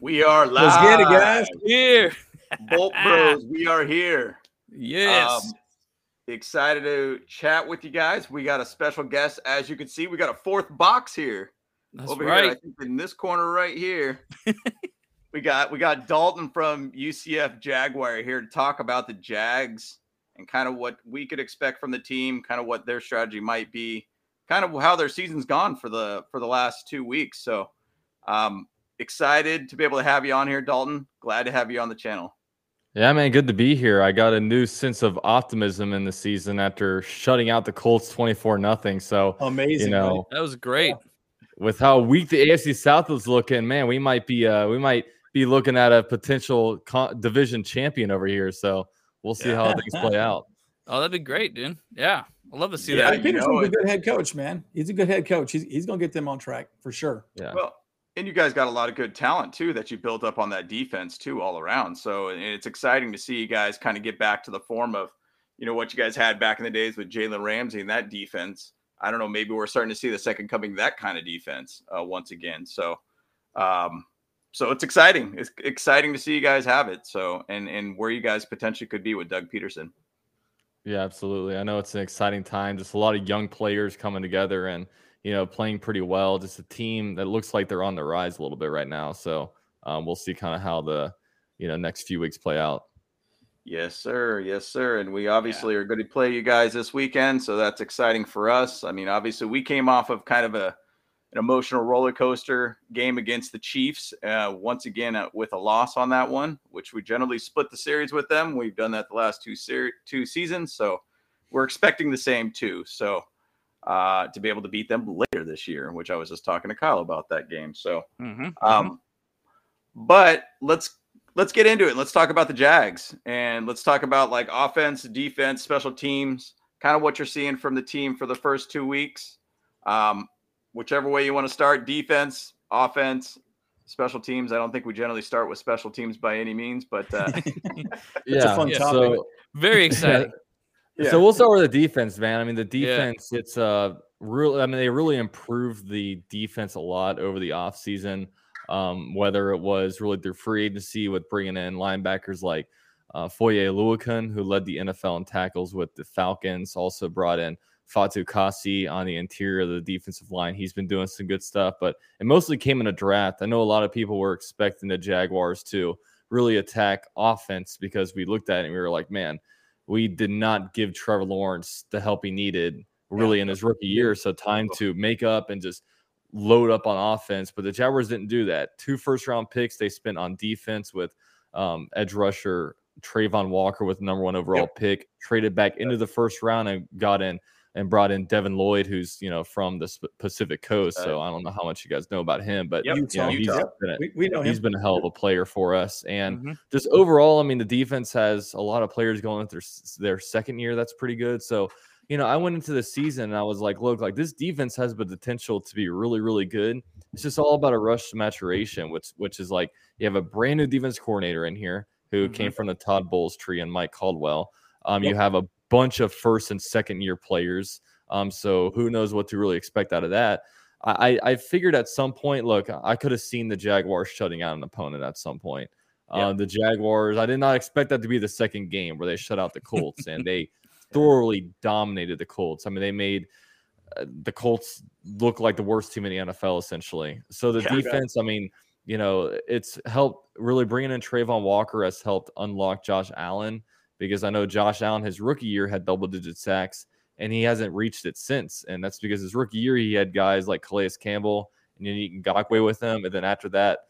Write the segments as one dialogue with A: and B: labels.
A: We are live.
B: Let's get it, guys.
C: Here.
A: Bolt Bros, we are here.
C: Yes.
A: Um, excited to chat with you guys. We got a special guest. As you can see, we got a fourth box here.
C: That's
A: Over
C: right.
A: here, I think in this corner right here. we got we got Dalton from UCF Jaguar here to talk about the Jags and kind of what we could expect from the team, kind of what their strategy might be, kind of how their season's gone for the for the last two weeks. So um excited to be able to have you on here, Dalton. Glad to have you on the channel.
D: Yeah, man, good to be here. I got a new sense of optimism in the season after shutting out the Colts 24 nothing. So,
B: Amazing.
D: you know,
C: That was great.
D: with how weak the AFC South was looking, man, we might be uh we might be looking at a potential con- division champion over here. So, we'll see how things play out.
C: Oh, that'd be great, dude. Yeah. I'd love to see
A: Yeah,
C: that.
A: you
B: Pederson's
A: know
B: a good head coach, man. He's a good head coach. He's, he's going to get them on track for sure.
D: Yeah.
A: Well, and you guys got a lot of good talent too that you built up on that defense too, all around. So it's exciting to see you guys kind of get back to the form of, you know, what you guys had back in the days with Jalen Ramsey and that defense. I don't know, maybe we're starting to see the second coming that kind of defense uh, once again. So, um, so it's exciting. It's exciting to see you guys have it. So, and and where you guys potentially could be with Doug Pederson.
D: Yeah, absolutely. I know it's an exciting time. Just a lot of young players coming together and you know playing pretty well. Just a team that looks like they're on the rise a little bit right now. So um, we'll see kind of how the you know next few weeks play out.
A: Yes, sir. Yes, sir. And we obviously are going to play you guys this weekend, so that's exciting for us. I mean, obviously, we came off of kind of a an emotional roller coaster game against the Chiefs. Uh, once again, uh, with a loss on that one, which we generally split the series with them. We've done that the last two ser- two seasons, so we're expecting the same too. So uh, to be able to beat them later this year, which I was just talking to Kyle about that game. So
C: Mhm,
A: um, but let's let's get into it. Let's talk about the Jags and let's talk about like offense, defense, special teams, kind of what you're seeing from the team for the first two weeks. Um, whichever way you want to start, defense, offense, special teams. I don't think we generally start with special teams by any means, but uh,
D: yeah.
B: fun
C: Yeah.
B: topic.
D: So
C: Very exciting.
A: Yeah.
D: So we'll start with the defense, man. I mean, the
C: Yeah.
D: defense, it's uh real I mean, they really improved the defense a lot over the offseason. Um, whether it was really through free agency with bringing in linebackers like uh, Foye Oluokun, who led the NFL in tackles with the Falcons, also brought in Fatukasi on the interior of the defensive line. He's been doing some good stuff, but it mostly came in a draft. I know a lot of people were expecting the Jaguars to really attack offense because we looked at it and we were like, man, we did not give Trevor Lawrence the help he needed really in his rookie year. So time to make up and just load up on offense. But the Jaguars didn't do that. Two first round picks they spent on defense with um, edge rusher Travon Walker with number one overall pick, traded back into the first round and got in and brought in Devin Lloyd, who's you know from the Pacific Coast. So I don't know how much you guys know about him, but
A: Yep,
D: you know,
B: Utah.
D: he's
A: Utah.
D: been a-
B: We, we know him.
D: he's been a hell of a player for us. And
C: Mhm.
D: just overall, I mean, the defense has a lot of players going into their, second year. That's pretty good. So, you know, I went into the season and I was like, look, like this defense has the potential to be really, really good. It's just all about a rush to maturation, which which is like you have a brand new defense coordinator in here who came from the Todd Bowles tree and Mike Caldwell. Um, you have a bunch of first and second year players. Um, so who knows what to really expect out of that. I, I figured at some point, look, I could have seen the Jaguars shutting out an opponent at some point.
A: Yeah.
D: Uh, the Jaguars, I did not expect that to be the second game where they shut out the Colts and they thoroughly dominated the Colts. I mean, they made uh, the Colts look like the worst team in the NFL essentially. So the
A: Yeah.
D: defense, I mean, you know, it's helped really bringing in Travon Walker has helped unlock Josh Allen because I know Josh Allen his rookie year had double digit sacks and he hasn't reached it since. And that's because his rookie year he had guys like Calais Campbell and Yannick Ngakoue with him, and then after that,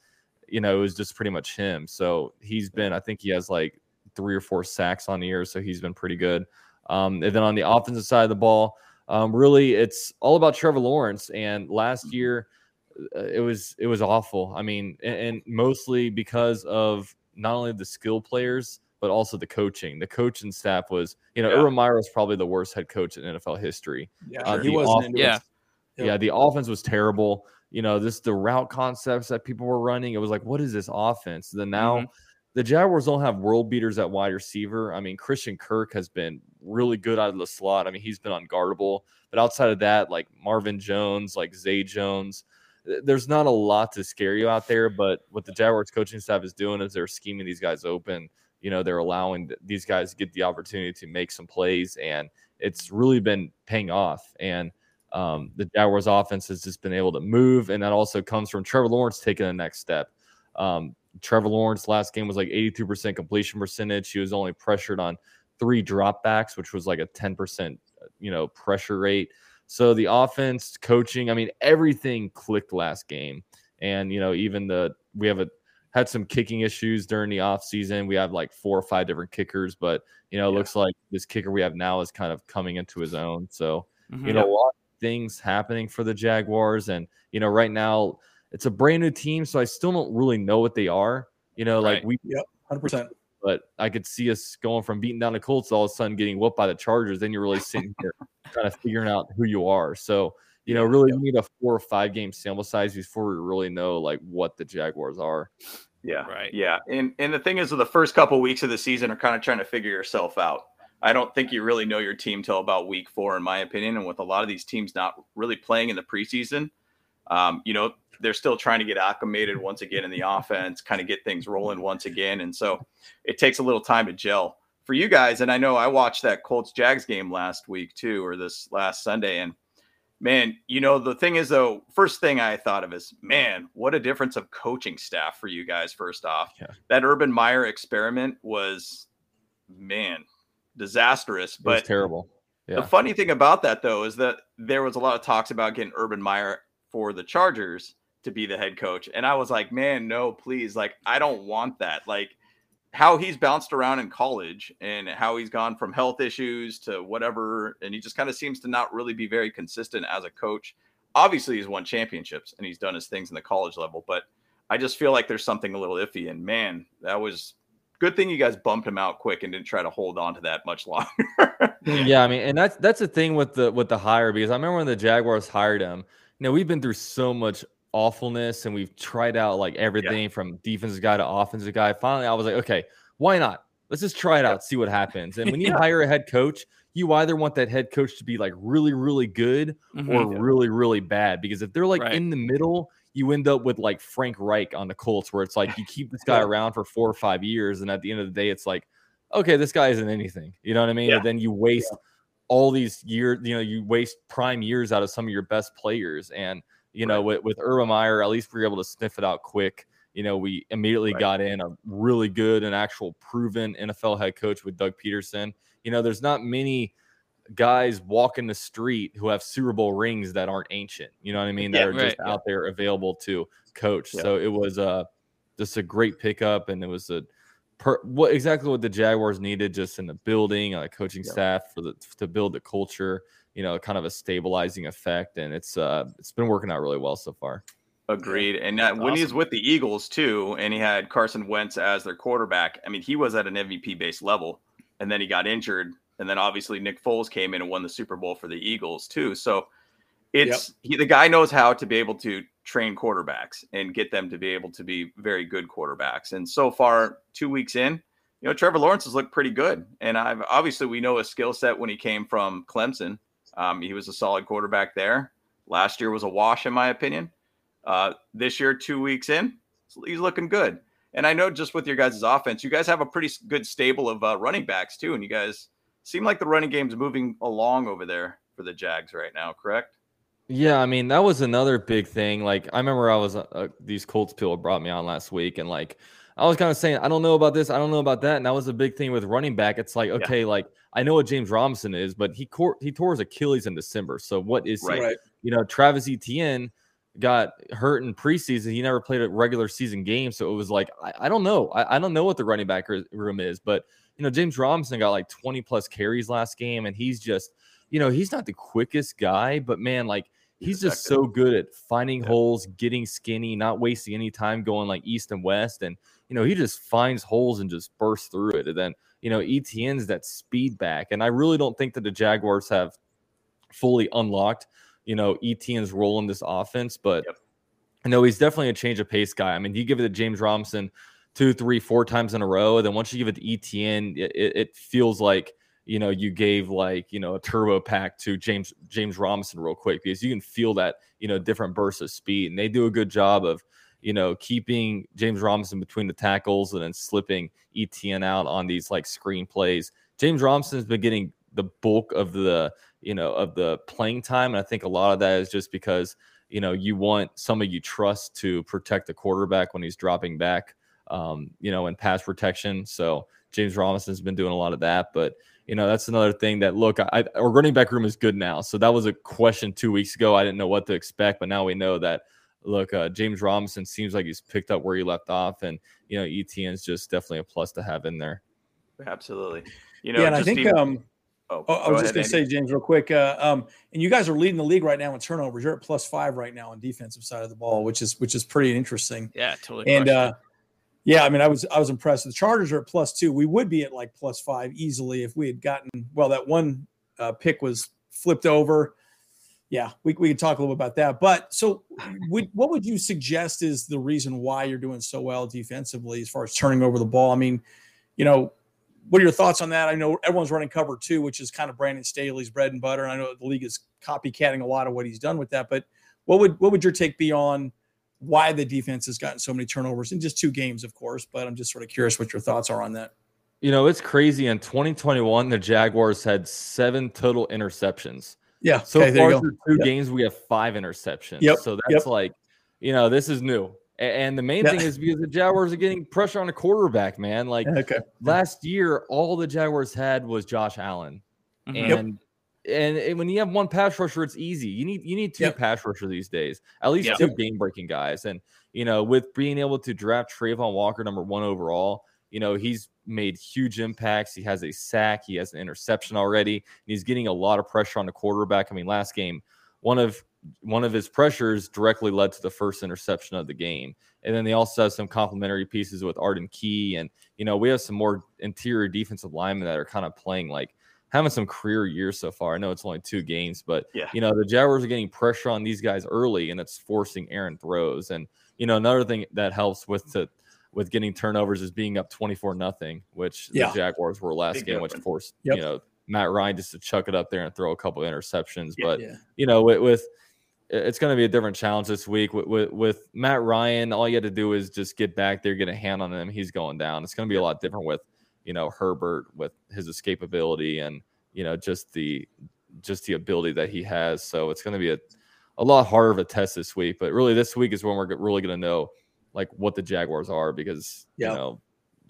D: you know, it was just pretty much him. So he's been, I think he has like three or four sacks on the year, so he's been pretty good. Um, and then on the offensive side of the ball, um, really, it's all about Trevor Lawrence. And last year, uh, it was it was awful. I mean, and, and mostly because of not only the skill players but also the coaching. The coaching staff was, you know,
A: Yeah.
D: Urban was probably the worst head coach in NFL history.
B: Yeah,
D: Uh,
B: he wasn't
D: off-
B: into
C: Yeah.
D: Yeah. The offense was terrible. You know, this the route concepts that people were running. It was like, what is this offense? Then now
C: Mhm.
D: the Jaguars don't have world beaters at wide receiver. I mean, Christian Kirk has been really good out of the slot. I mean, he's been unguardable. But outside of that, like Marvin Jones, like Zay Jones, there's not a lot to scare you out there. But what the Jaguars coaching staff is doing is they're scheming these guys open. You know, they're allowing these guys to get the opportunity to make some plays, and it's really been paying off. And um, the Jaguars offense has just been able to move, and that also comes from Trevor Lawrence taking the next step. Um, Trevor Lawrence last game was like 82% completion percentage. He was only pressured on three dropbacks, which was like a 10% you know pressure rate. So the offense, coaching, I mean, everything clicked last game. And, you know, even the, we have a, had some kicking issues during the offseason. We have like four or five different kickers, but, you know, it yeah. looks like this kicker we have now is kind of coming into his own. So, mm-hmm. you know, a lot of things happening for the Jaguars. And, you know, right now it's a brand new team. So I still don't really know what they are. You know, right. like we,
B: yep, 100%
D: but I could see us going from beating down the Colts all of a sudden getting whooped by the Chargers. Then you're really sitting here kind of figuring out who you are. So, you know, really you need a four or five game sample size before we really know like what the Jaguars are.
A: Yeah. Right. Yeah. And and the thing is, the first couple weeks of the season are kind of trying to figure yourself out. I don't think you really know your team till about week four, in my opinion. And with a lot of these teams not really playing in the preseason, um, you know, they're still trying to get acclimated once again in the offense, kind of get things rolling once again. And so it takes a little time to gel for you guys. And I know I watched that Colts Jags game last week too, or this last Sunday. And man, you know, the thing is though, first thing I thought of is, man, what a difference of coaching staff for you guys. First off, yeah. that Urban Meyer experiment was, man, disastrous, but
D: terrible.
A: Yeah. The funny thing about that though is that there was a lot of talks about getting Urban Meyer for the Chargers to be the head coach. And I was like, man, no, please. Like, I don't want that. Like, how he's bounced around in college and how he's gone from health issues to whatever. And he just kind of seems to not really be very consistent as a coach. Obviously, he's won championships and he's done his things in the college level, but I just feel like there's something a little iffy. And man, that was good thing you guys bumped him out quick and didn't try to hold on to that much longer.
D: yeah, I mean, and that's that's the thing with the with the hire because I remember when the Jaguars hired him. You know, we've been through so much awfulness and we've tried out like everything yeah. from defensive guy to offensive guy. Finally, I was like, okay, why not? Let's just try it out, see what happens. And when you yeah. hire a head coach, you either want that head coach to be like really, really good mm-hmm. or really, really bad. Because if they're like right. in the middle, you end up with like Frank Reich on the Colts, where it's like you keep this guy around for four or five years, and at the end of the day, it's like, okay, this guy isn't anything. You know what I mean? Yeah. And then you waste all these years, you know, you waste prime years out of some of your best players. And you know, with, with Urban Meyer, at least we were able to sniff it out quick. You know, we immediately right. got in a really good and actual proven NFL head coach with Doug Pederson. You know, there's not many guys walking the street who have Super Bowl rings that aren't ancient. You know what I mean? That yeah, are right, just yeah. out there available to coach. Yeah. So it was uh, just a great pickup, and it was a per, what exactly what the Jaguars needed just in the building, uh, coaching staff for the to build the culture you know, kind of a stabilizing effect, and it's uh, it's been working out really well so far.
A: Agreed. And uh, when awesome. he's with the Eagles too, and he had Carson Wentz as their quarterback, I mean, he was at an MVP based level, and then he got injured, and then obviously Nick Foles came in and won the Super Bowl for the Eagles too. So it's yep. he, the guy knows how to be able to train quarterbacks and get them to be able to be very good quarterbacks. And so far, two weeks in, you know, Trevor Lawrence has looked pretty good. And I've obviously we know his skill set when he came from Clemson um, he was a solid quarterback there. Last year was a wash, in my opinion. Uh, this year, two weeks in, he's looking good. And I know just with your guys' offense, you guys have a pretty good stable of uh, running backs too, and you guys seem like the running game's moving along over there for the Jags right now. Correct?
D: Yeah, I mean that was another big thing. Like I remember I was uh, uh these Colts people brought me on last week, and like I was kind of saying, I don't know about this, I don't know about that, and that was a big thing with running back. It's like, okay, yeah. like I know what James Robinson is, but he cor- he tore his Achilles in December. So what is right. he? You know, Travis Etienne got hurt in preseason. He never played a regular season game, so it was like I, I don't know. I, I, don't know what the running back room is, but you know, James Robinson got like 20 plus carries last game, and he's just, you know, he's not the quickest guy, but man, like he's just so good at finding yeah. holes, getting skinny, not wasting any time going like east and west, and you know, he just finds holes and just bursts through it. And then, you know, Etienne's that speed back. And I really don't think that the Jaguars have fully unlocked, you know, Etienne's role in this offense. But yep. I know he's definitely a change of pace guy. I mean, you give it to James Robinson two, three, four times in a row. And then once you give it to Etienne, it, it feels like you know you gave like you know a turbo pack to James James Robinson real quick because you can feel that you know different bursts of speed, and they do a good job of you know keeping James Robinson between the tackles and then slipping Etienne out on these like screen plays. James Robinson has been getting the bulk of the you know of the playing time, and I think a lot of that is just because you know you want somebody you trust to protect the quarterback when he's dropping back, um, you know, in pass protection. So James Robinson's been doing a lot of that, but you know that's another thing that look, I, our running back room is good now. So that was a question two weeks ago. I didn't know what to expect, but now we know that. Look, uh, James Robinson seems like he's picked up where he left off, and you know Etienne is just definitely a plus to have in there.
A: Absolutely. You know,
B: yeah, and I think
A: even-
B: um,
A: oh,
B: oh, I
A: go
B: was just going to say, James, real quick. Uh, um, and you guys are leading the league right now in turnovers. You're at plus five right now on defensive side of the ball, which is which is pretty interesting.
C: Yeah, totally.
B: And uh, yeah, I mean, I was I was impressed. The Chargers are at plus two. We would be at like plus five easily if we had gotten well. That one uh, pick was flipped over. Yeah, we we could talk a little bit about that. But so, would, what would you suggest is the reason why you're doing so well defensively as far as turning over the ball? I mean, you know, what are your thoughts on that? I know everyone's running cover two, which is kind of Brandon Staley's bread and butter. And I know the league is copycatting a lot of what he's done with that. But what would what would your take be on why the defense has gotten so many turnovers in just two games, of course? But I'm just sort of curious what your thoughts are on that.
D: You know, it's crazy. In 2021, the Jaguars had seven total interceptions.
B: Yeah.
D: So
B: okay, there
D: far
B: you go.
D: through two
B: Yep.
D: games, we have five interceptions.
B: Yep,
D: So that's
B: yep.
D: like, you know, this is new. And the main
B: Yeah.
D: thing is because the Jaguars are getting pressure on the quarterback, man. Like
B: Okay.
D: last year, all the Jaguars had was Josh Allen.
C: Mhm.
D: And and and when you have one pass rusher, it's easy. You need you need two
B: Yep.
D: pass rusher these days, at least
C: Yep.
D: two game breaking guys. And you know, with being able to draft Travon Walker number one overall, you know he's made huge impacts. He has a sack, he has an interception already, and he's getting a lot of pressure on the quarterback. I mean, last game, one of one of his pressures directly led to the first interception of the game. And then they also have some complementary pieces with Arden Key, and you know we have some more interior defensive linemen that are kind of playing like having some career years so far. I know it's only two games, but
A: Yeah.
D: you know the Jaguars are getting pressure on these guys early, and it's forcing Aaron throws. And you know another thing that helps with the with getting turnovers is being up twenty four nothing, which
B: Yeah.
D: the Jaguars were last
A: Big
D: game, which forced
B: Yep.
D: you know Matt Ryan just to chuck it up there and throw a couple of interceptions.
A: Yeah.
D: but
B: Yeah.
D: you know with, with it's going to be a different challenge this week with, with with Matt Ryan. All you had to do is just get back there, get a hand on him. He's going down. It's going to be a lot different with you know Herbert with his escapability and you know just the just the ability that he has. So it's going to be a a lot harder of a test this week. But really, this week is when we're really going to know like what the Jaguars are because
B: Yeah.
D: you know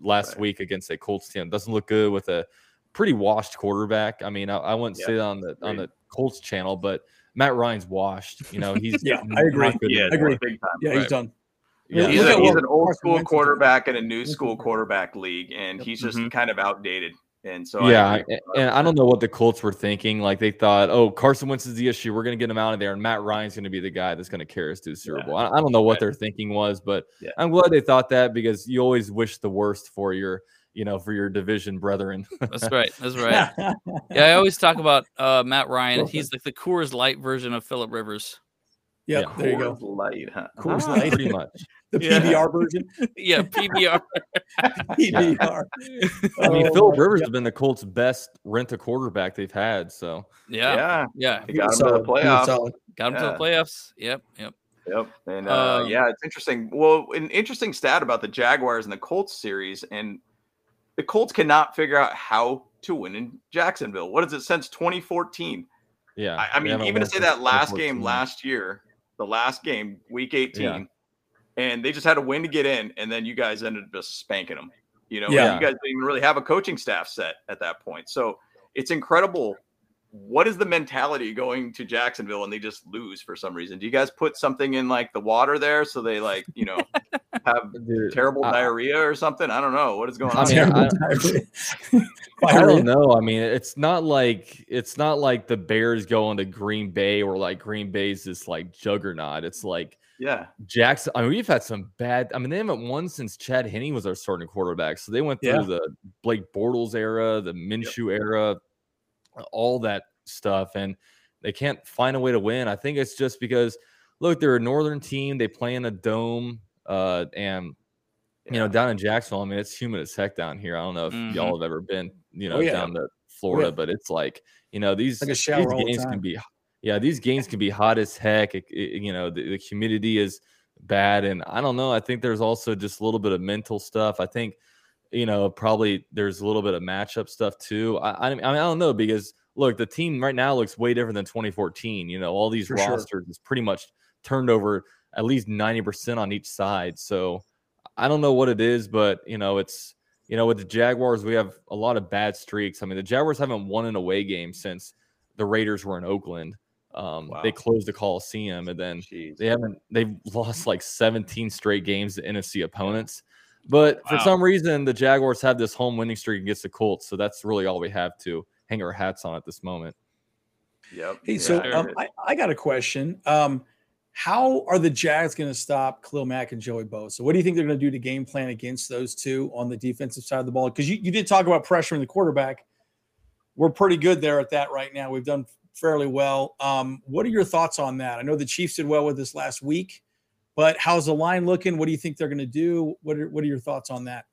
D: last
A: Right.
D: week against a Colts team doesn't look good with a pretty washed quarterback. I mean, I, I wouldn't
A: Yeah,
D: say that on the on the Colts channel, but Matt Ryan's washed. You know, he's
B: Yeah, I agree.
A: Yeah,
B: I agree.
A: big time.
B: Yeah, he's done.
D: Yeah.
A: He's, a, he's an old school
B: Wentz is doing.
A: quarterback in a new school quarterback league, and he's just
C: Mhm.
A: kind of outdated. And so,
D: yeah,
A: agree.
D: a- and I don't know what the Colts were thinking. Like they thought, oh, Carson Wentz is the issue. We're going to get him out of there, and Matt Ryan's going to be the guy that's going to carry us to the Super
A: Yeah.
D: Bowl. I, I don't know what
C: Right.
D: their thinking was, but
A: Yeah.
D: I'm glad they thought that because you always wish the worst for your, you know, for your division brethren.
C: That's right. That's right. Yeah, I always talk about uh, Matt Ryan. He's like the Coors Light version of Philip Rivers.
B: Yep,
D: Yeah.
B: there you go.
A: Coors Light, huh?
B: Coors
A: Ah,
B: Light.
D: Pretty much.
B: The
A: Yeah.
B: PBR version.
C: Yeah, PBR.
B: PBR.
D: I mean,
B: Oh,
D: Philip Rivers
B: yeah.
D: has been the Colts' best rent a quarterback they've had. So
C: Yeah,
A: Yeah,
C: yeah.
A: he got him to the
B: Solid. He was
A: playoffs.
C: Got him to the playoffs. Yep, yep.
A: Yep. And uh,
C: Um,
A: yeah, it's interesting. Well, an interesting stat about the Jaguars and the Colts series, and the Colts cannot figure out how to win in Jacksonville. What is it since 2014?
D: yeah,
A: I, I mean, even to say that last game last year, the last game, week 18,
D: Yeah.
A: and they just had a win to get in, and then you guys ended up just spanking them. You know,
B: Yeah.
A: you guys didn't even really have a coaching staff set at that point. So it's incredible. What is the mentality going to Jacksonville and they just lose for some reason? Do you guys put something in like the water there so they like, you know, have
D: Dude,
A: terrible
D: I-
A: diarrhea or something? I don't know. What is going
D: I
A: on?
D: mean,
B: Terrible
D: I-
B: diarrhea.
D: I don't know. I mean, it's not like it's not like the Bears going to Green Bay or like Green Bay's this like juggernaut. It's like
A: yeah.
D: Jackson. I mean, we've had some bad. I mean, they haven't won since Chad Henne was our starting quarterback. So they went through
B: Yeah.
D: the Blake Bortles era, the Minshew era, all that stuff, and they can't find a way to win. I think it's just because look, they're a northern team. They play in a dome, uh, and you know, down in Jacksonville, I mean, it's humid as heck down here. I don't know if
C: Mhm.
D: y'all have ever been you know,
B: Oh, yeah.
D: down to Florida,
B: yeah.
D: but it's like, you know, these,
B: Like
D: these
B: all the
D: games can be, yeah, these games can be hot as heck. It- it- you know, the, the humidity is bad. And I don't know. I think there's also just a little bit of mental stuff. I think, you know, probably there's a little bit of matchup stuff too. I, I, mean, I don't know because look, the team right now looks way different than 2014. You know, all these
B: For sure.
D: rosters is pretty much turned over at least 90% on each side. So I don't know what it is, but you know, it's you know, with the Jaguars, we have a lot of bad streaks. I mean, the Jaguars haven't won an away game since the Raiders were in Oakland. Um,
A: Wow.
D: They closed the Coliseum, and then
A: Jeez.
D: they haven't. They've lost like 17 straight games to NFC opponents. But for some reason, the Jaguars have this home winning streak against the Colts. So that's really all we have to hang our hats on at this moment.
A: Yep.
B: Hey,
A: Yeah,
B: so um. I, I got a question. Um, how are the Jags going to stop Khalil Mack and Joey Bosa? What do you think they're going to do to game plan against those two on the defensive side of the ball? Because you, you did talk about pressuring the quarterback. We're pretty good there at that right now. We've done fairly well. Um, what are your thoughts on that? I know the Chiefs did well with this last week, but how's the line looking? What do you think they're going to do? What are, what are your thoughts on that?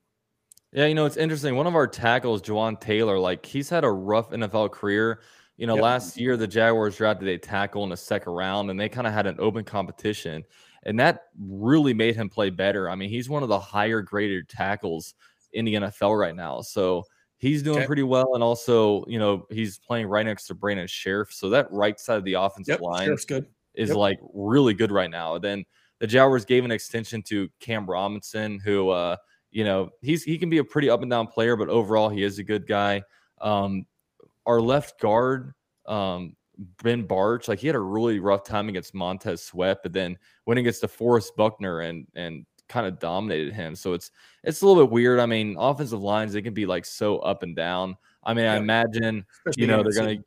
D: Yeah, you know, it's interesting. One of our tackles, Jawaan Taylor, like he's had a rough NFL career. You know,
B: Yep.
D: last year the Jaguars drafted a tackle in the second round and they kind of had an open competition. And that really made him play better. I mean, he's one of the higher graded tackles in the NFL right now. So he's doing
B: Okay.
D: pretty well. And also, you know, he's playing right next to Brandon Scherff. So that right side of the offensive
B: Yep,
D: line
B: Scherff's good.
D: is
B: Yep.
D: like really good right now. Then the Jaguars gave an extension to Cam Robinson, who uh, you know, he's he can be a pretty up and down player, but overall he is a good guy. Um, our left guard, um, Ben Bartch, like he had a really rough time against Montez Sweat, but then went against DeForest Buckner and and kind of dominated him. So it's it's a little bit weird. I mean, offensive lines they can be like so up and down. I mean, I imagine
B: especially
D: you know they're gonna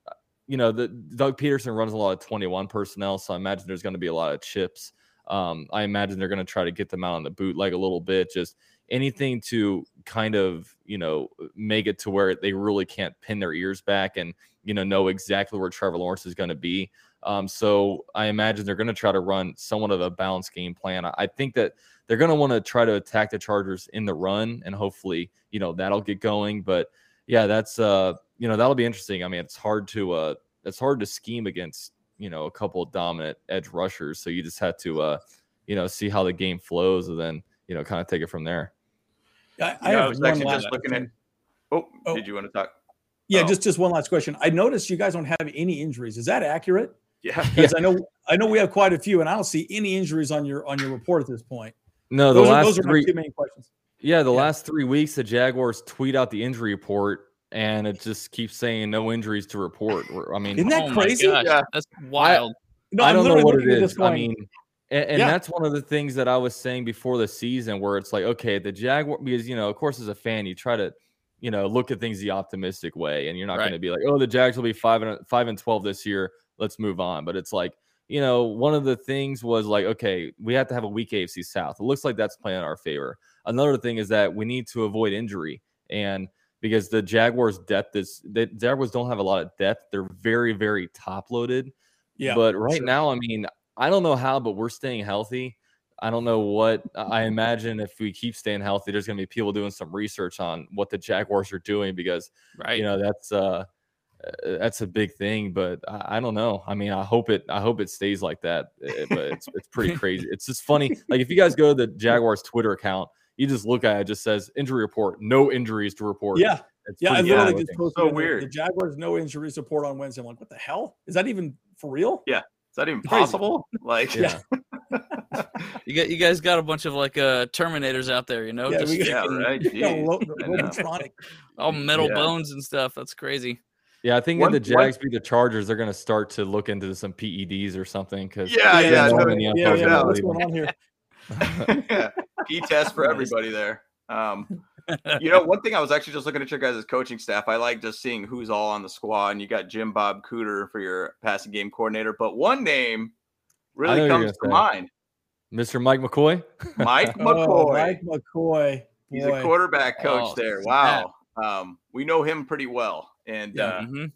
D: you know the doug pederson runs a lot of 21 personnel so i imagine there's going to be a lot of chips um, i imagine they're going to try to get them out on the bootleg a little bit just anything to kind of you know make it to where they really can't pin their ears back and you know know exactly where trevor lawrence is going to be. Um, so i imagine they're going to try to run somewhat of a balanced game plan. I, I think that they're going to want to try to attack the chargers in the run and hopefully you know that'll get going. But yeah that's uh you know that'll be interesting. I mean, it's hard to uh it's hard to scheme against you know a couple of dominant edge rushers. So you just had to uh you know see how the game flows and then you know kind of take it from there.
B: I, I
A: You know,
B: have
A: I was
B: one
A: actually
B: last
A: just looking at. Oh,
B: Oh.
A: did you want to talk?
B: Yeah,
A: Oh.
B: just just one last question. I noticed you guys don't have any injuries. Is that accurate?
A: Yeah.
B: Because I know I know we have quite a few, and I don't see any injuries on your on your report at this point.
D: No, the
B: those, are,
D: last
B: those are
D: three
B: my two main questions.
D: yeah the
B: yeah.
D: last three weeks the Jaguars tweet out the injury report and it just keeps saying no injuries to report. I mean,
B: Isn't that
C: oh
B: crazy?
C: Gosh,
A: Yeah.
C: That's wild.
B: No,
D: I don't know what
B: it is.
D: it
B: at this
D: is. I mean, and, and
B: Yeah.
D: that's one of the things that I was saying before the season, where it's like, okay, the Jaguar, because you know, of course, as a fan, you try to, you know, look at things the optimistic way, and you're not
C: Right.
D: going to be like, oh, the Jags will be five and five and twelve this year. Let's move on. But it's like, you know, one of the things was like, okay, we have to have a weak AFC South. It looks like that's playing in our favor. Another thing is that we need to avoid injury, and because the Jaguars' depth is, the Jaguars don't have a lot of depth. They're very, very top loaded.
B: yeah,
D: but right
B: sure.
D: now, I mean, I don't know how, but we're staying healthy. I don't know what I imagine if we keep staying healthy, there's going to be people doing some research on what the Jaguars are doing because
C: Right.
D: you know that's uh uh, that's a big thing. But I, I don't know. I mean, I hope it I hope it stays like that. uh, But it's it's pretty crazy. It's just funny. Like if you guys go to the Jaguars Twitter account, you just look at it, it just says injury report, no injuries to report.
B: yeah,
D: it's
B: yeah. I literally
D: funny
B: just posted
A: So
B: the-
A: weird.
B: The Jaguars no injuries report on Wednesday. I'm like, what the hell? Is that even for real? Yeah.
A: Is that even
B: Crazy.
A: possible? Like,
D: Yeah.
C: You got you guys got a bunch of like uh Terminators out there, you know,
B: Yeah,
C: just
B: we got-
A: yeah,
C: freaking
A: right.
B: Lo-
A: I know.
B: Robotronic.
C: all metal
A: Yeah.
C: bones and stuff. That's crazy.
D: Yeah, I think
A: One-
D: if the
A: one-
D: Jags beat the Chargers, they're going to start to look into some PEDs or something. Because
A: Yeah,
B: Yeah,
A: yeah,
B: no,
A: no,
D: one in the
B: Yeah, yeah. What's going on here?
A: yeah. E test for everybody there. Um, you know, one thing I was actually just looking at your guys' coaching staff. I like just seeing who's all on the squad. And you got Jim Bob Cooter for your passing game coordinator, but one name really comes to
D: say.
A: mind:
D: Mr. Mike McCoy.
A: Mike
B: Oh,
A: McCoy.
B: Mike McCoy.
A: He's
B: Boy.
A: a quarterback coach
C: Oh,
A: there. Wow. Um, we know him pretty well, and
B: Yeah.
A: uh,
C: Mhm.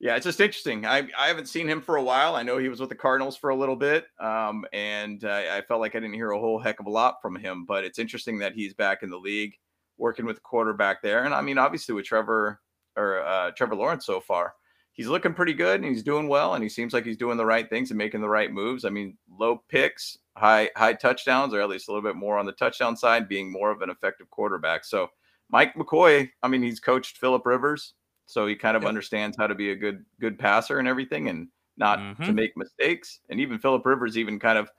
A: Yeah, it's just interesting. I I haven't seen him for a while. I know he was with the Cardinals for a little bit, um, and uh, I felt like I didn't hear a whole heck of a lot from him. But it's interesting that he's back in the league, working with the quarterback there. And I mean, obviously with Trevor or uh, Trevor Lawrence so far. He's looking pretty good and he's doing well and he seems like he's doing the right things and making the right moves. I mean, low picks, high high touchdowns, or at least a little bit more on the touchdown side, being more of an effective quarterback. So Mike McCoy, I mean, he's coached Philip Rivers, so he kind of yep. understands how to be a good good passer and everything, and not mm-hmm. to make mistakes. And even Philip Rivers even kind of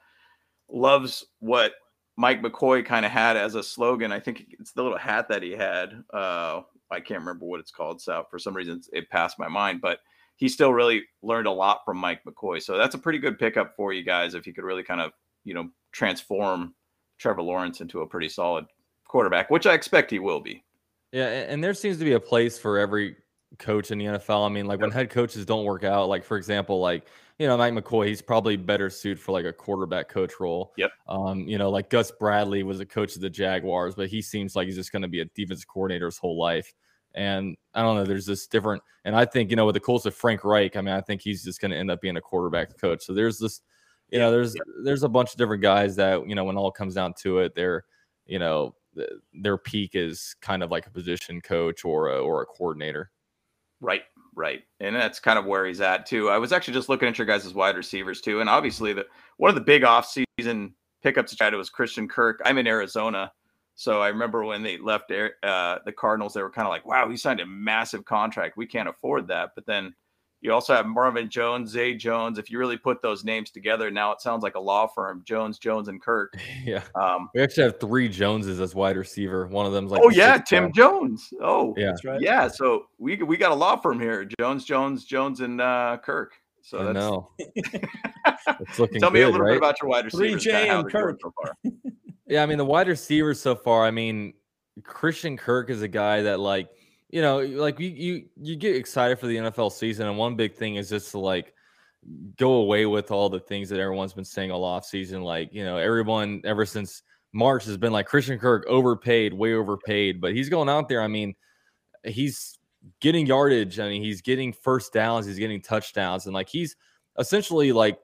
A: loves what Mike McCoy kind of had as a slogan. I think it's the little hat that he had. Uh, I can't remember what it's called. So for some reason, it passed my mind, but he still really learned a lot from Mike McCoy. So that's a pretty good pickup for you guys if you could really kind of, you know, transform Trevor Lawrence into a pretty solid quarterback, which I expect he will be.
D: Yeah, and there seems to be a place for every coach in the NFL. I mean, like when head coaches don't work out, like for example, like you know, Mike McCoy, he's probably better suited for like a quarterback coach role.
A: Yep.
D: Um, you know, like Gus Bradley was a coach of the Jaguars, but he seems like he's just going to be a defensive coordinator his whole life. And I don't know, there's this different, and I think, you know, with the Colts of Frank Reich, I mean, I think he's just going to end up being a quarterback coach. So there's this, you know, there's, there's a bunch of different guys that, you know, when all comes down to it, they're, you know, their peak is kind of like a position coach or a, or a coordinator.
A: Right. Right. And that's kind of where he's at too. I was actually just looking at your guys' wide receivers too. And obviously the one of the big offseason pickups that was Christian Kirk. I'm in Arizona. So I remember when they left uh, the Cardinals, they were kind of like, wow, he signed a massive contract. We can't afford that. But then you also have Marvin Jones, Zay Jones. If you really put those names together, now it sounds like a law firm: Jones, Jones, and Kirk.
D: Yeah. Um, we actually have three Joneses as wide receiver. One of them's like,
A: oh yeah, Tim Jones. Oh
D: yeah, that's
A: right. Yeah. So we we got a law firm here: Jones, Jones, Jones, and uh, Kirk. So
D: I
A: that's
D: know. it's looking.
A: Tell
D: me
A: a little
D: right?
A: bit about your wide receivers.
B: Three J and Kirk.
A: So far.
D: yeah, I mean the wide receivers so far. I mean, Christian Kirk is a guy that like you know, like you you you get excited for the NFL season, and one big thing is just to like go away with all the things that everyone's been saying all off season. Like, you know, everyone ever since March has been like Christian Kirk overpaid, way overpaid, but he's going out there. I mean, he's getting yardage. I mean, he's getting first downs, he's getting touchdowns, and like he's essentially like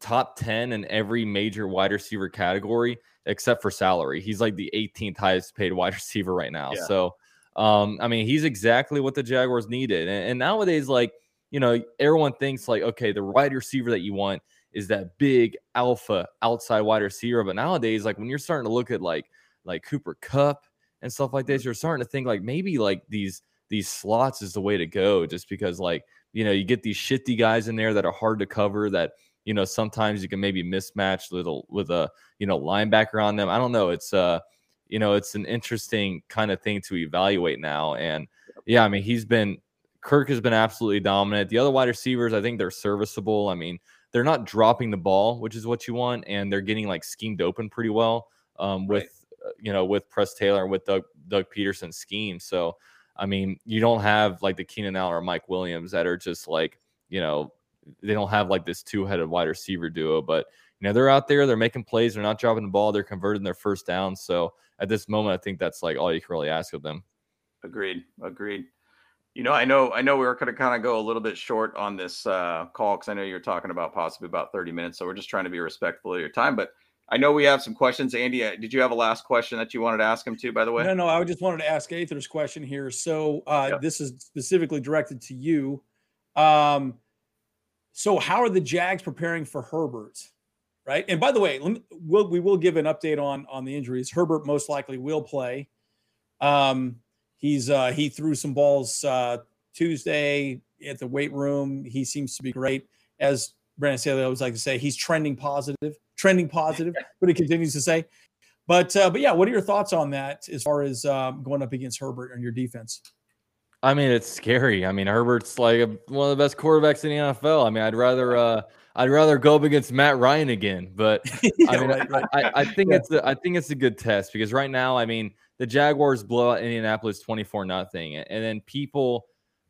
D: top 10 in every major wide receiver category except for salary. He's like the 18th highest paid wide receiver right now. Yeah. So um, I mean, he's exactly what the Jaguars needed. And, and, nowadays, like, you know, everyone thinks like, okay, the wide receiver that you want is that big alpha outside wide receiver. But nowadays, like when you're starting to look at like like Cooper Kupp and stuff like this, mm-hmm. you're starting to think like maybe like these these slots is the way to go, just because like you know you get these shifty guys in there that are hard to cover that you know sometimes you can maybe mismatch little with a you know linebacker on them. I don't know. It's uh you know, it's an interesting kind of thing to evaluate now. And yeah, I mean, he's been Kirk has been absolutely dominant. The other wide receivers, I think they're serviceable. I mean, they're not dropping the ball, which is what you want, and they're getting like schemed open pretty well um, with right. uh, you know with Press Taylor and with Doug Doug Pederson scheme. So I mean, you don't have like the Keenan Allen or Mike Williams that are just like you know they don't have like this two headed wide receiver duo, but you know they're out there, they're making plays, they're not dropping the ball, they're converting their first down. So at this moment, I think that's like all you can really ask of them.
A: Agreed. Agreed. You know, I know, I know we are going to kind of go a little bit short on this uh, call because I know you're talking about possibly about 30 minutes. So we're just trying to be respectful of your time. But I know we have some questions. Andy, uh, did you have a last question that you wanted to ask him too, by the way?
B: No, no, I just wanted to ask Aether's question here. So uh, yep. this is specifically directed to you. Um, so how are the Jags preparing for Herbert? Right? And by the way, me, we'll, we will give an update on on the injuries. Herbert most likely will play. Um, he's uh, he threw some balls uh, Tuesday at the weight room. He seems to be great. As Brandon Staley always like to say, he's trending positive, trending positive. but he continues to say. But uh, but yeah, what are your thoughts on that as far as um, going up against Herbert and your defense?
D: I mean, it's scary. I mean, Herbert's like a, one of the best quarterbacks in the NFL. I mean, I'd rather uh, I'd rather go up against Matt Ryan again, but yeah, I mean, right, right. I, I, think yeah. it's a, I think it's a good test because right now, I mean, the Jaguars blow out Indianapolis twenty four nothing, and then people,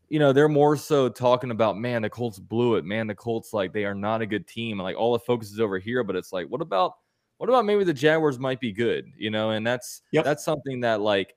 D: you know, they're more so talking about man, the Colts blew it, man, the Colts like they are not a good team, like all the focus is over here, but it's like, what about what about maybe the Jaguars might be good, you know, and that's yep. that's something that like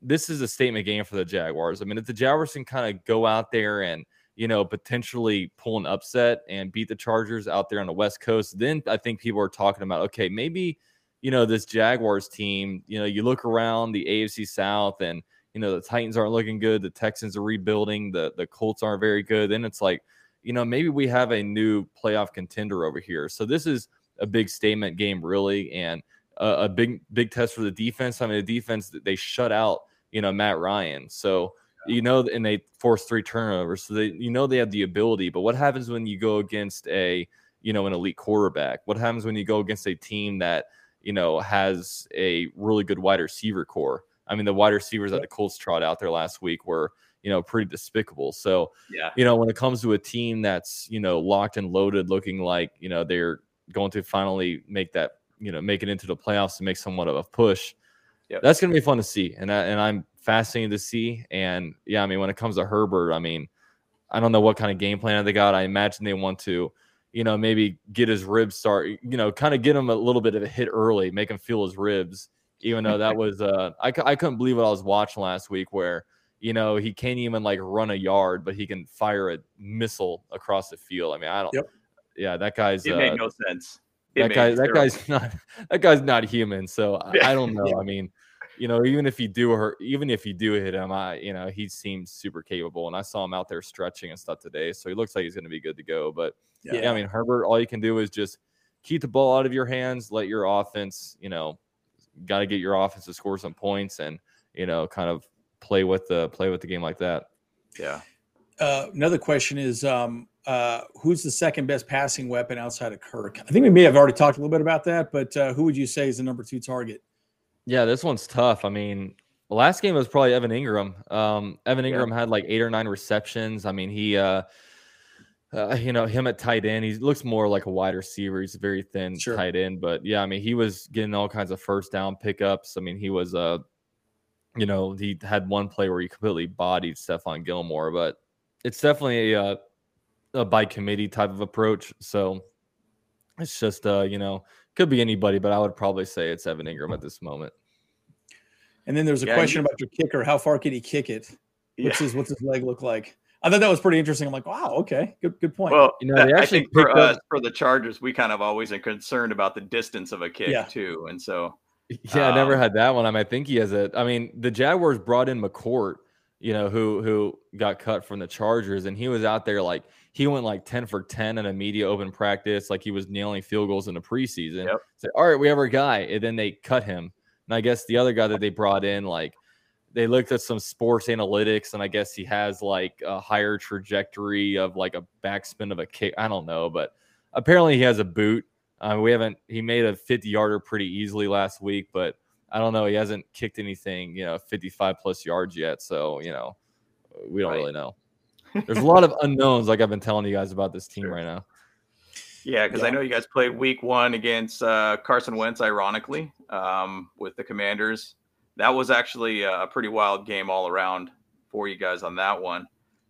D: this is a statement game for the Jaguars. I mean, if the Jaguars can kind of go out there and you know, potentially pull an upset and beat the Chargers out there on the West Coast, then I think people are talking about, okay, maybe, you know, this Jaguars team, you know, you look around the AFC South and, you know the Titans aren't looking good, the Texans are rebuilding, the the Colts aren't very good, then it's like, you know, maybe we have a new playoff contender over here. So this is a big statement game, really, and a, a big big test for the defense. I mean, the defense they shut out, you know, Matt Ryan, so you know, and they forced three turnovers, so they you know they have the ability. But what happens when you go against a you know an elite quarterback? What happens when you go against a team that you know has a really good wide receiver core? I mean, the wide receivers that the Colts trot out there last week were you know pretty despicable. So
A: Yeah.
D: you know when it comes to a team that's you know locked and loaded, looking like you know they're going to finally make that you know make it into the playoffs and make somewhat of a push.
A: Yep.
D: That's going to be fun to see, and I, and I'm fascinated to see. And yeah, I mean, when it comes to Herbert, I mean, I don't know what kind of game plan they got. I imagine they want to, you know, maybe get his ribs start, you know, kind of get him a little bit of a hit early, make him feel his ribs. Even though that was, uh, I, I couldn't believe what I was watching last week, where you know he can't even like run a yard, but he can fire a missile across the field. I mean, I don't.
B: Yep.
D: Yeah, that guy's.
A: It
D: uh,
A: made no sense. It
D: that guy that
A: zero
D: guy's not that guy's not human so I- i don't know
B: Yeah.
D: i mean you know even if you do hurt even if you do hit him i you know he seems super capable and i saw him out there stretching and stuff today so he looks like he's going to be good to go but yeah.
B: Yeah.
D: i mean herbert all you can do is just keep the ball out of your hands let your offense you know got to get your offense to score some points and you know kind of play with the play with the game like that
A: Yeah.
B: Uh, another question is um, uh, who's the second best passing weapon outside of Kirk? I think we may have already talked a little bit about that, but uh, who would you say is the number two target?
D: Yeah, this one's tough. I mean, last game was probably Evan Engram. Um, Evan
A: Yeah.
D: Engram had like eight or nine receptions. I mean, he, uh, uh, you know, him at tight end, he looks more like a wide receiver. He's a very thin
B: Sure.
D: tight end, but yeah, I mean, he was getting all kinds of first down pickups. I mean, he was, uh, you know, he had one play where he completely bodied Stephon Gilmore, but it's definitely a, uh, a by committee type of approach. So it's just, uh, you know, could be anybody, but I would probably say it's Evan Engram at this moment.
B: And then there's a
A: Yeah,
B: question
A: you-
B: about your kicker. How far can he kick it?
A: Yeah.
B: What's his what's his leg look like? I thought that was pretty interesting. I'm like, wow, okay, good good point.
A: Well,
D: You know, they
A: I
D: actually
A: think for
D: picked up-
A: us, for the Chargers, we kind of always are concerned about the distance of a kick
B: Yeah.
A: too, and so
D: Yeah, I never
A: Um,
D: had that one. I mean, I think he has a. I mean, the Jaguars brought in McCourt, you know, who who got cut from the Chargers, and he was out there like he went like ten for ten in a media open practice, like he was nailing field goals in the preseason.
A: Yep.
D: Said, all right, we have our guy, and then they cut him. And I guess the other guy that they brought in, like they looked at some sports analytics, and I guess he has like a higher trajectory of like a backspin of a kick. I don't know, but apparently he has a boot. Uh, we haven't. He made a 50 yarder pretty easily last week, but I don't know. He hasn't kicked anything, you know, 55 plus yards yet. So you know, we don't
A: Right.
D: really know. There's a lot of unknowns, like I've been telling you guys about this team
A: Sure.
D: right now.
A: yeah, because I know you guys played Week One against uh, Carson Wentz, ironically, um, with the Commanders. That was actually a pretty wild game all around for you guys on that one.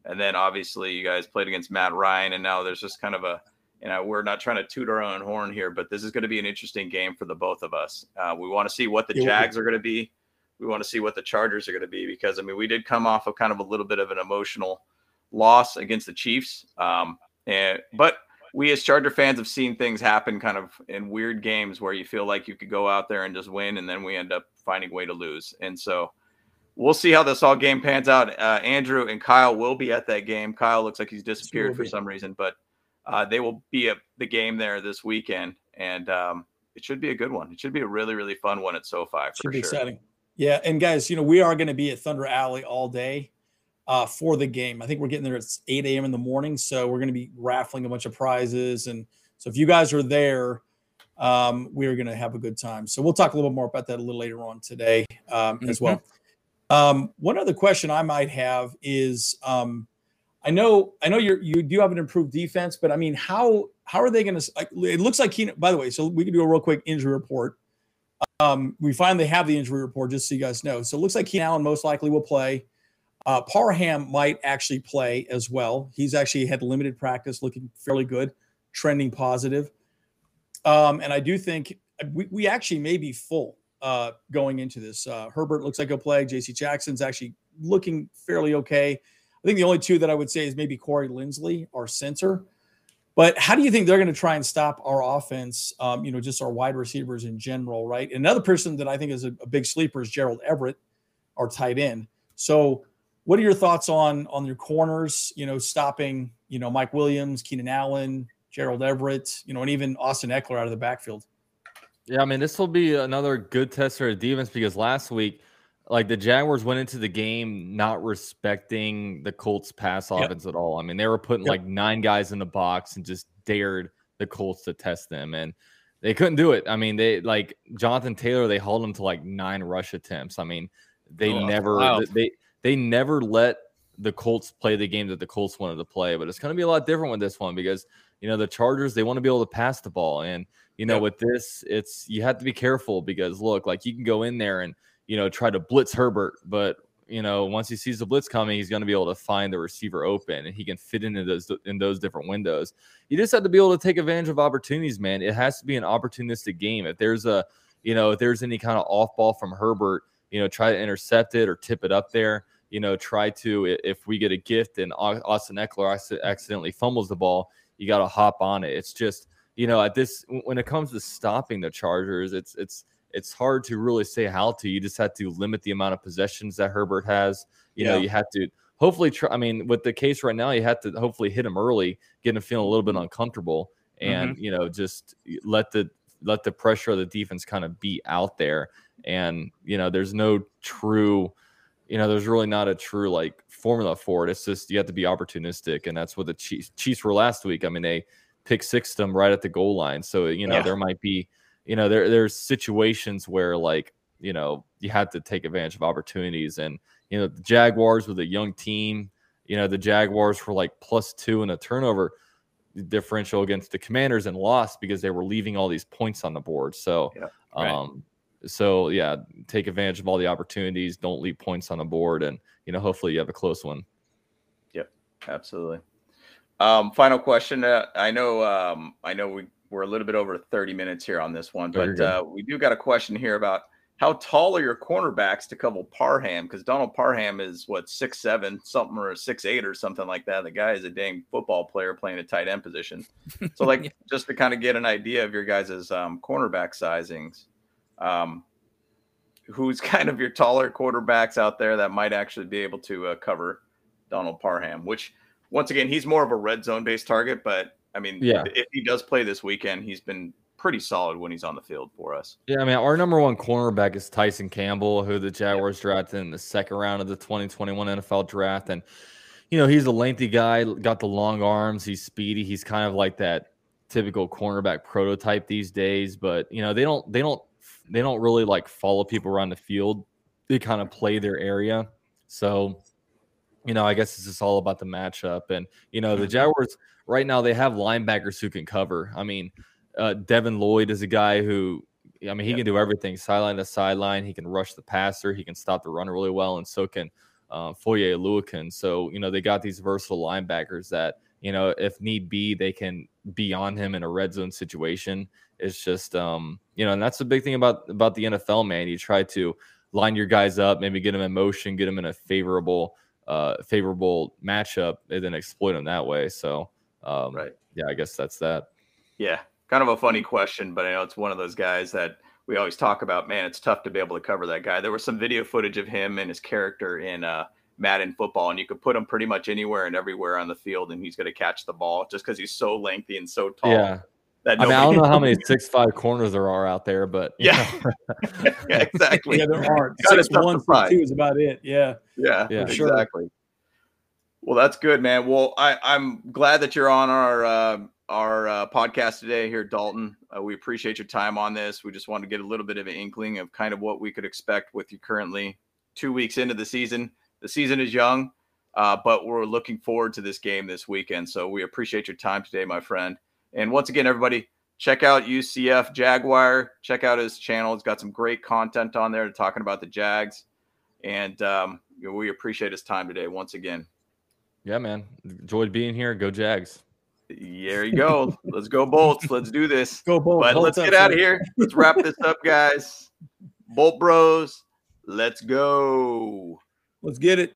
A: And then obviously you guys played against Matt Ryan, and now there's just kind of a, you know, we're not trying to toot our own horn here, but this is going to be an interesting game for the both of us. Uh, we want to see what the
B: It will be.
A: Jags are going to be. We want to see what the Chargers are going to be because I mean we did come off of kind of a little bit of an emotional loss against the Chiefs, um, and but we as Charger fans have seen things happen kind of in weird games where you feel like you could go out there and just win, and then we end up finding a way to lose. And so we'll see how this all game pans out. Uh, Andrew and Kyle will be at that game. Kyle looks like he's disappeared for some reason, but uh, they will be at the game there this weekend, and um, it should be a good one. It should be a really really fun one at SoFi
B: Should
A: for
B: be
A: sure.
B: exciting. Yeah, and guys, you know we are going to be at Thunder Alley all day uh, for the game. I think we're getting there at 8 a.m. in the morning, so we're going to be raffling a bunch of prizes, and so if you guys are there, um, we are going to have a good time. So we'll talk a little bit more about that a little later on today um, as well. Um, one other question I might have is, um, I know, I know you you do have an improved defense, but I mean, how how are they going to? It looks like Keenan. By the way, so we can do a real quick injury report. Um, we finally have the injury report, just so you guys know. So it looks like Keenan Allen most likely will play. Uh, Parham might actually play as well. He's actually had limited practice, looking fairly good, trending positive. Um, and I do think we, we actually may be full uh, going into this. Uh, Herbert looks like he'll play. J.C. Jackson's actually looking fairly okay. I think the only two that I would say is maybe Corey Linsley, our center. But how do you think they're going to try and stop our offense? Um, you know, just our wide receivers in general, right? Another person that I think is a, a big sleeper is Gerald Everett, our tight end. So, what are your thoughts on on your corners? You know, stopping you know Mike Williams, Keenan Allen, Gerald Everett, you know, and even Austin Ekeler out of the backfield.
D: Yeah, I mean, this will be another good test for the defense because last week, like the Jaguars went into the game not respecting the Colts pass
B: Yep.
D: offense at all. I mean, they were putting
B: Yep.
D: like nine guys in the box and just dared the Colts to test them. And they couldn't do it. I mean, they like Jonathan Taylor, they hauled him to like nine rush attempts. I mean, they
C: Oh,
D: never
C: wow.
D: they they never let the Colts play the game that the Colts wanted to play. But it's gonna be a lot different with this one because you know the Chargers, they want to be able to pass the ball. And you know,
B: Yep.
D: with this, it's you have to be careful because look, like you can go in there and you know try to blitz Herbert, but you know once he sees the blitz coming, he's going to be able to find the receiver open and he can fit into those in those different windows. You just have to be able to take advantage of opportunities, man. It has to be an opportunistic game. If there's a you know if there's any kind of off ball from Herbert, you know try to intercept it or tip it up there. You know, try to if we get a gift and Austin Ekeler accidentally fumbles the ball, you got to hop on it. It's just you know at this when it comes to stopping the Chargers, it's it's it's hard to really say how to. You just have to limit the amount of possessions that Herbert has. You know, you have to hopefully try. I mean, with the case right now, you have to hopefully hit him early, get him feeling a little bit mm-hmm. uncomfortable, and mm-hmm. you know, just let the let the pressure of the defense kind of be out there. And you know, there's no true, you know, there's really not a true like formula for it. It's just you have to be opportunistic, and that's what the Chiefs, Chiefs were last week. I mean, they pick six them right at the goal line, so you know
B: Yeah.
D: there might be, you know, there there's situations where like you know you have to take advantage of opportunities, and you know the Jaguars with a young team, you know the Jaguars were like plus two in a turnover differential against the Commanders and lost because they were leaving all these points on the board. So,
A: Yeah,
C: right.
D: um, so yeah, take advantage of all the opportunities. Don't leave points on the board, and you know, hopefully, you have a close one.
A: Yep, absolutely. Um, final question. Uh, I know. Um, I know we we're a little bit over 30 minutes here on this one, but uh, we do got a question here about how tall are your cornerbacks to cover Parham? Because Donald Parham is what six seven something or six eight or something like that. The guy is a dang football player playing a tight end position. So, like,
C: Yeah.
A: just to kind of get an idea of your guys' um, cornerback sizings, um, who's kind of your taller quarterbacks out there that might actually be able to uh, cover Donald Parham? Which, once again, he's more of a red zone based target, but I mean,
D: Yeah.
A: if he does play this weekend, he's been pretty solid when he's on the field for us.
D: Yeah, I mean, our number one cornerback is Tyson Campbell, who the Jaguars drafted in the second round of the 2021 NFL draft. And, you know, he's a lengthy guy, got the long arms, he's speedy. He's kind of like that typical cornerback prototype these days. But, you know, they don't, they don't, they don't really like follow people around the field. They kind of play their area. So, you know, I guess it's just all about the matchup. And, you know, the. Jaguars right now, they have linebackers who can cover. I mean, uh, Devin Lloyd is a guy who, I mean, he
A: Yep.
D: can do everything sideline to sideline. He can rush the passer. He can stop the runner really well. And so can uh, Foye Oluokun. So, you know, they got these versatile linebackers that, you know, if need be, they can be on him in a red zone situation. It's just, um, you know, and that's the big thing about about the NFL, man. You try to line your guys up, maybe get them in motion, get them in a favorable, uh, favorable matchup, and then exploit them that way. So, um,
A: Right.
D: yeah, I guess that's that.
A: Yeah, kind of a funny question, but I know it's one of those guys that we always talk about. Man, it's tough to be able to cover that guy. There was some video footage of him and his character in uh, Madden football, and you could put him pretty much anywhere and everywhere on the field, and he's going to catch the ball just because he's so lengthy and so tall.
D: Yeah.
A: That
D: I mean, I don't know how many six five corners there are out there, but
A: Yeah. yeah, exactly.
B: Yeah, there aren't.
A: Kinda
B: Six
A: tough to
B: one, six
A: find.
B: two is about it. Yeah.
A: Yeah,
D: Yeah.
B: Sure.
A: exactly. Well, that's good, man. Well, I, I'm glad that you're on our uh, our uh, podcast today here, Dalton. Uh, we appreciate your time on this. We just wanted to get a little bit of an inkling of kind of what we could expect with you currently two weeks into the season. The season is young, uh, but we're looking forward to this game this weekend. So we appreciate your time today, my friend. And once again, everybody, check out UCF Jaguar. Check out his channel. He's got some great content on there talking about the Jags. And um, we appreciate his time today once again.
D: yeah, man, enjoyed being here. Go Jags.
A: There you go. let's go Bolts. Let's do this.
B: Go both.
A: But let's get out of here. Let's wrap this up, guys. Bolt Bros, let's go.
B: Let's get it.